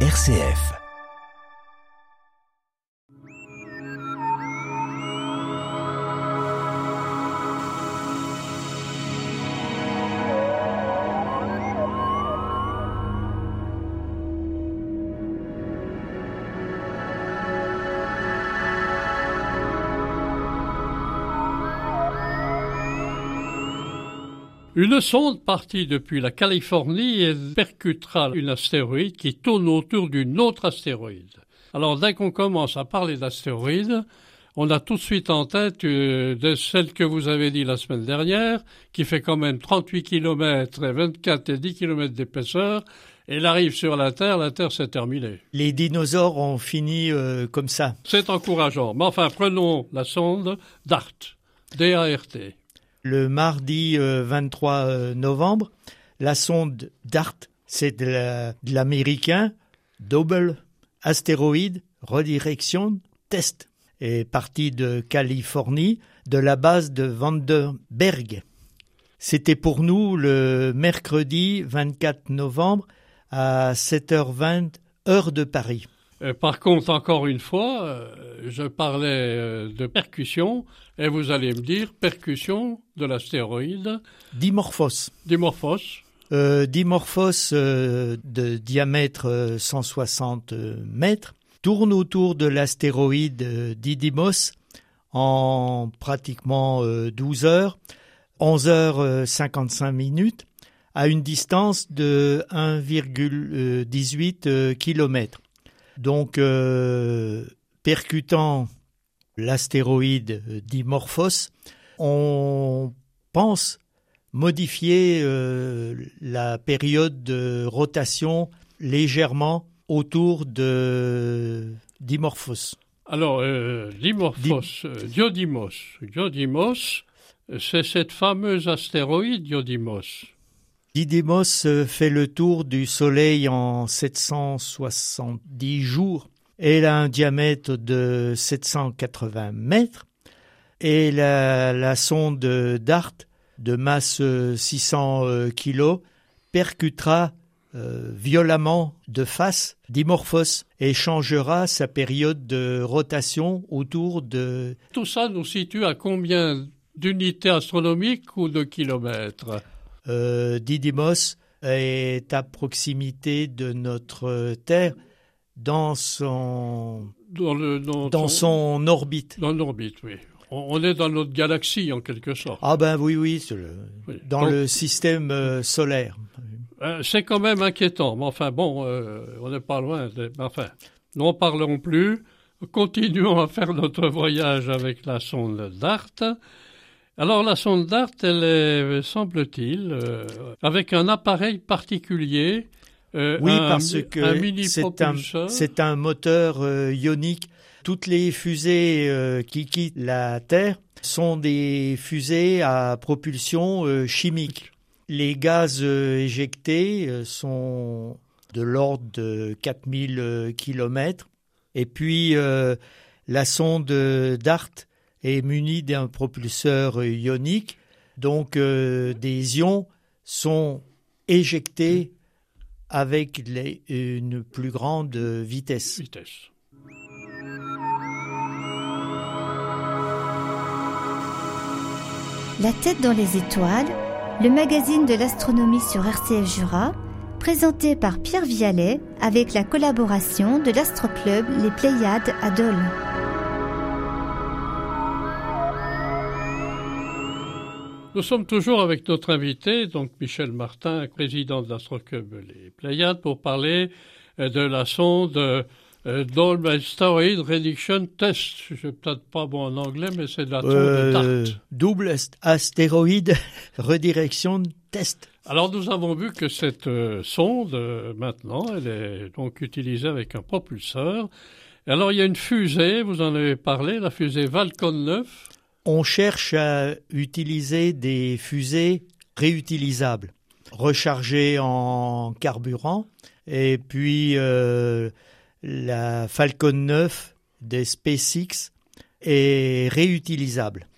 RCF. Une sonde partie depuis la Californie et percutera une astéroïde qui tourne autour d'une autre astéroïde. Alors dès qu'on commence à parler d'astéroïdes, on a tout de suite en tête euh, de celle que vous avez dit la semaine dernière, qui fait quand même 38 km et 24 et 10 km d'épaisseur. Elle arrive sur la Terre, la Terre s'est terminée. Les dinosaures ont fini euh, comme ça. C'est encourageant. Mais enfin, prenons la sonde DART, D-A-R-T le mardi 23 euh, euh, novembre. La sonde DART, c'est de l'américain Double Astéroïde Redirection Test, est partie de Californie, de la base de Vandenberg. C'était pour nous le mercredi 24 novembre à 7h20 heure de Paris. Euh, par contre, encore une fois, euh, je parlais euh, de percussion, et vous allez me dire percussion de l'astéroïde. Dimorphos. Dimorphos. Dimorphos de diamètre 160 mètres tourne autour de l'astéroïde Didymos en pratiquement 12 heures, 11 heures 55 minutes, à une distance de 1,18 km. Donc, euh, percutant l'astéroïde Dimorphos, on pense modifier euh, la période de rotation légèrement autour de Dimorphos. Alors, euh, Dimorphos, Diodymos, Diodymos, c'est cette fameuse astéroïde Diodymos. Didymos euh, fait le tour du Soleil en 770 jours. Elle a un diamètre de 780 mètres et la, sonde DART de masse 600 euh, kg percutera euh, violemment de face Dimorphos et changera sa période de rotation autour de... Tout ça nous situe à combien d'unités astronomiques ou de kilomètres? Euh, Didymos est à proximité de notre Terre dans son dans, son... orbite. Dans l'orbite, oui. On, est dans notre galaxie en quelque sorte. Ah ben oui, oui, dans le système euh, solaire. Euh, c'est quand même inquiétant, mais enfin bon, on n'est pas loin. enfin, n'en parlons plus. Continuons à faire notre voyage avec la sonde DART. Alors la sonde DART, elle est, semble-t-il, euh, avec un appareil particulier. Euh, oui, parce que c'est un, moteur euh, ionique. Toutes les fusées qui quittent la Terre sont des fusées à propulsion chimique. Les gaz éjectés sont de l'ordre de 4000 km. Et puis la sonde DART est muni d'un propulseur ionique, donc euh, des ions sont éjectés avec une plus grande vitesse. La tête dans les étoiles, le magazine de l'astronomie sur RCF Jura, présenté par Pierre Vialet avec la collaboration de l'astroclub Les Pléiades à Dole. Nous sommes toujours avec notre invité, donc Michel Martin, président de l'Astroclub Les Pléiades, pour parler euh, de la sonde euh, Dolby Asteroid Reduction Test. Je ne peut-être pas bon en anglais, mais c'est de la sonde euh, Double astéroïde redirection test. Alors nous avons vu que cette sonde, maintenant, elle est donc utilisée avec un propulseur. Alors il y a une fusée, vous en avez parlé, la fusée Falcon 9 on cherche à utiliser des fusées réutilisables, rechargées en carburant, et puis euh, la Falcon 9 des SpaceX est réutilisable.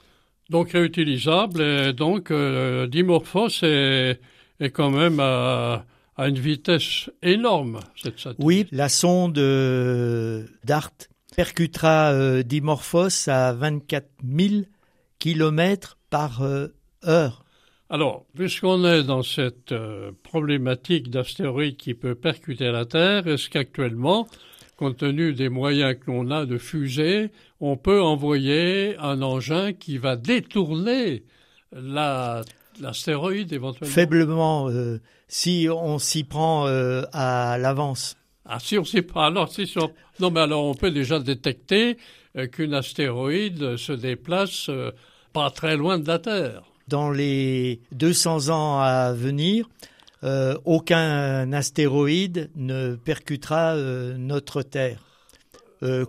Donc réutilisable, et donc euh, Dimorphos est, est, quand même à, à une vitesse énorme, cette satellite. Oui, la sonde euh, DART percutera euh, Dimorphos à 24 000 km par euh, heure. Alors, puisqu'on est dans cette problématique d'astéroïdes qui peut percuter la Terre, est-ce qu'actuellement, compte tenu des moyens que l'on a de fusée, on peut envoyer un engin qui va détourner l'astéroïde éventuellement? Faiblement, si on s'y prend à l'avance. Ah, si on sait pas, alors si non, mais alors on peut déjà détecter euh, qu'une astéroïde se déplace euh, pas très loin de la Terre. Dans les 200 ans à venir, euh, aucun astéroïde ne percutera notre Terre.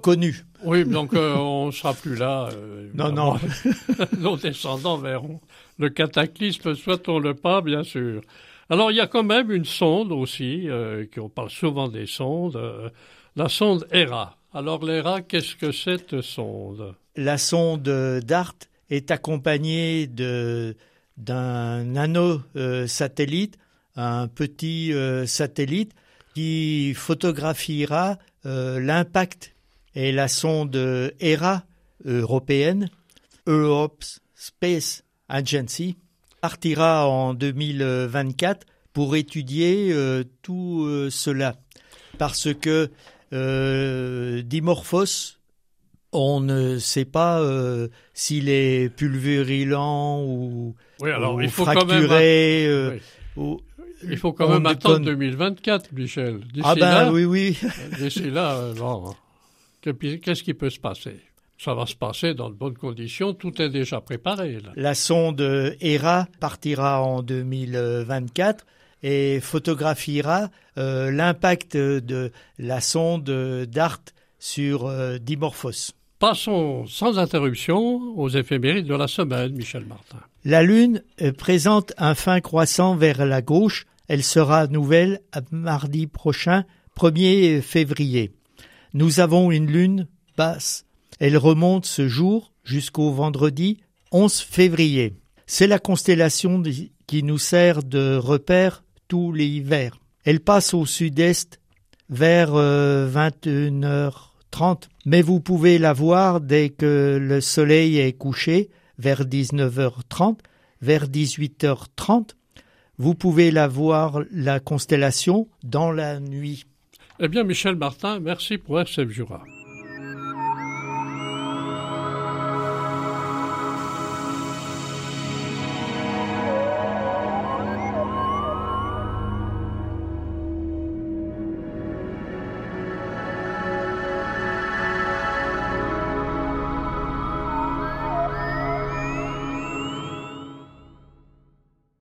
connue. Oui, donc on ne sera plus là. non, non. Nos descendants verront le cataclysme, soit-on le pas, bien sûr. Alors il y a quand même une sonde aussi, euh, qui on parle souvent des sondes, euh, la sonde ERA. Alors l'ERA, qu'est-ce que cette sonde? La sonde DART est accompagnée d'un nano euh, un petit satellite qui photographiera l'impact et la sonde ERA européenne, Europe Space Agency, partira en 2024 pour étudier euh, tout euh, cela. Parce que euh, Dimorphos, on ne sait pas s'il est pulvérulent ou, oui, alors, il faut fracturé. il faut quand même attendre 2024, Michel. Ah ben là, oui, oui. D'ici là, bon, qu'est-ce qui peut se passer? Ça va se passer dans de bonnes conditions, tout est déjà préparé. La sonde ERA partira en 2024 et photographiera euh, l'impact de la sonde DART sur euh, Dimorphos. Passons sans interruption aux éphémérides de la semaine, Michel Martin. La Lune euh, présente un fin croissant vers la gauche. Elle sera nouvelle mardi prochain, 1er février. Nous avons une Lune basse elle remonte ce jour jusqu'au vendredi 11 février. C'est la constellation qui nous sert de repère tous les hivers. Elle passe au sud-est vers 21h30, euh, mais vous pouvez la voir dès que le soleil est couché, vers 19h30, vers 18h30. Vous pouvez la voir, la constellation, dans la nuit. Eh bien, Michel Martin, merci pour RCF Jura.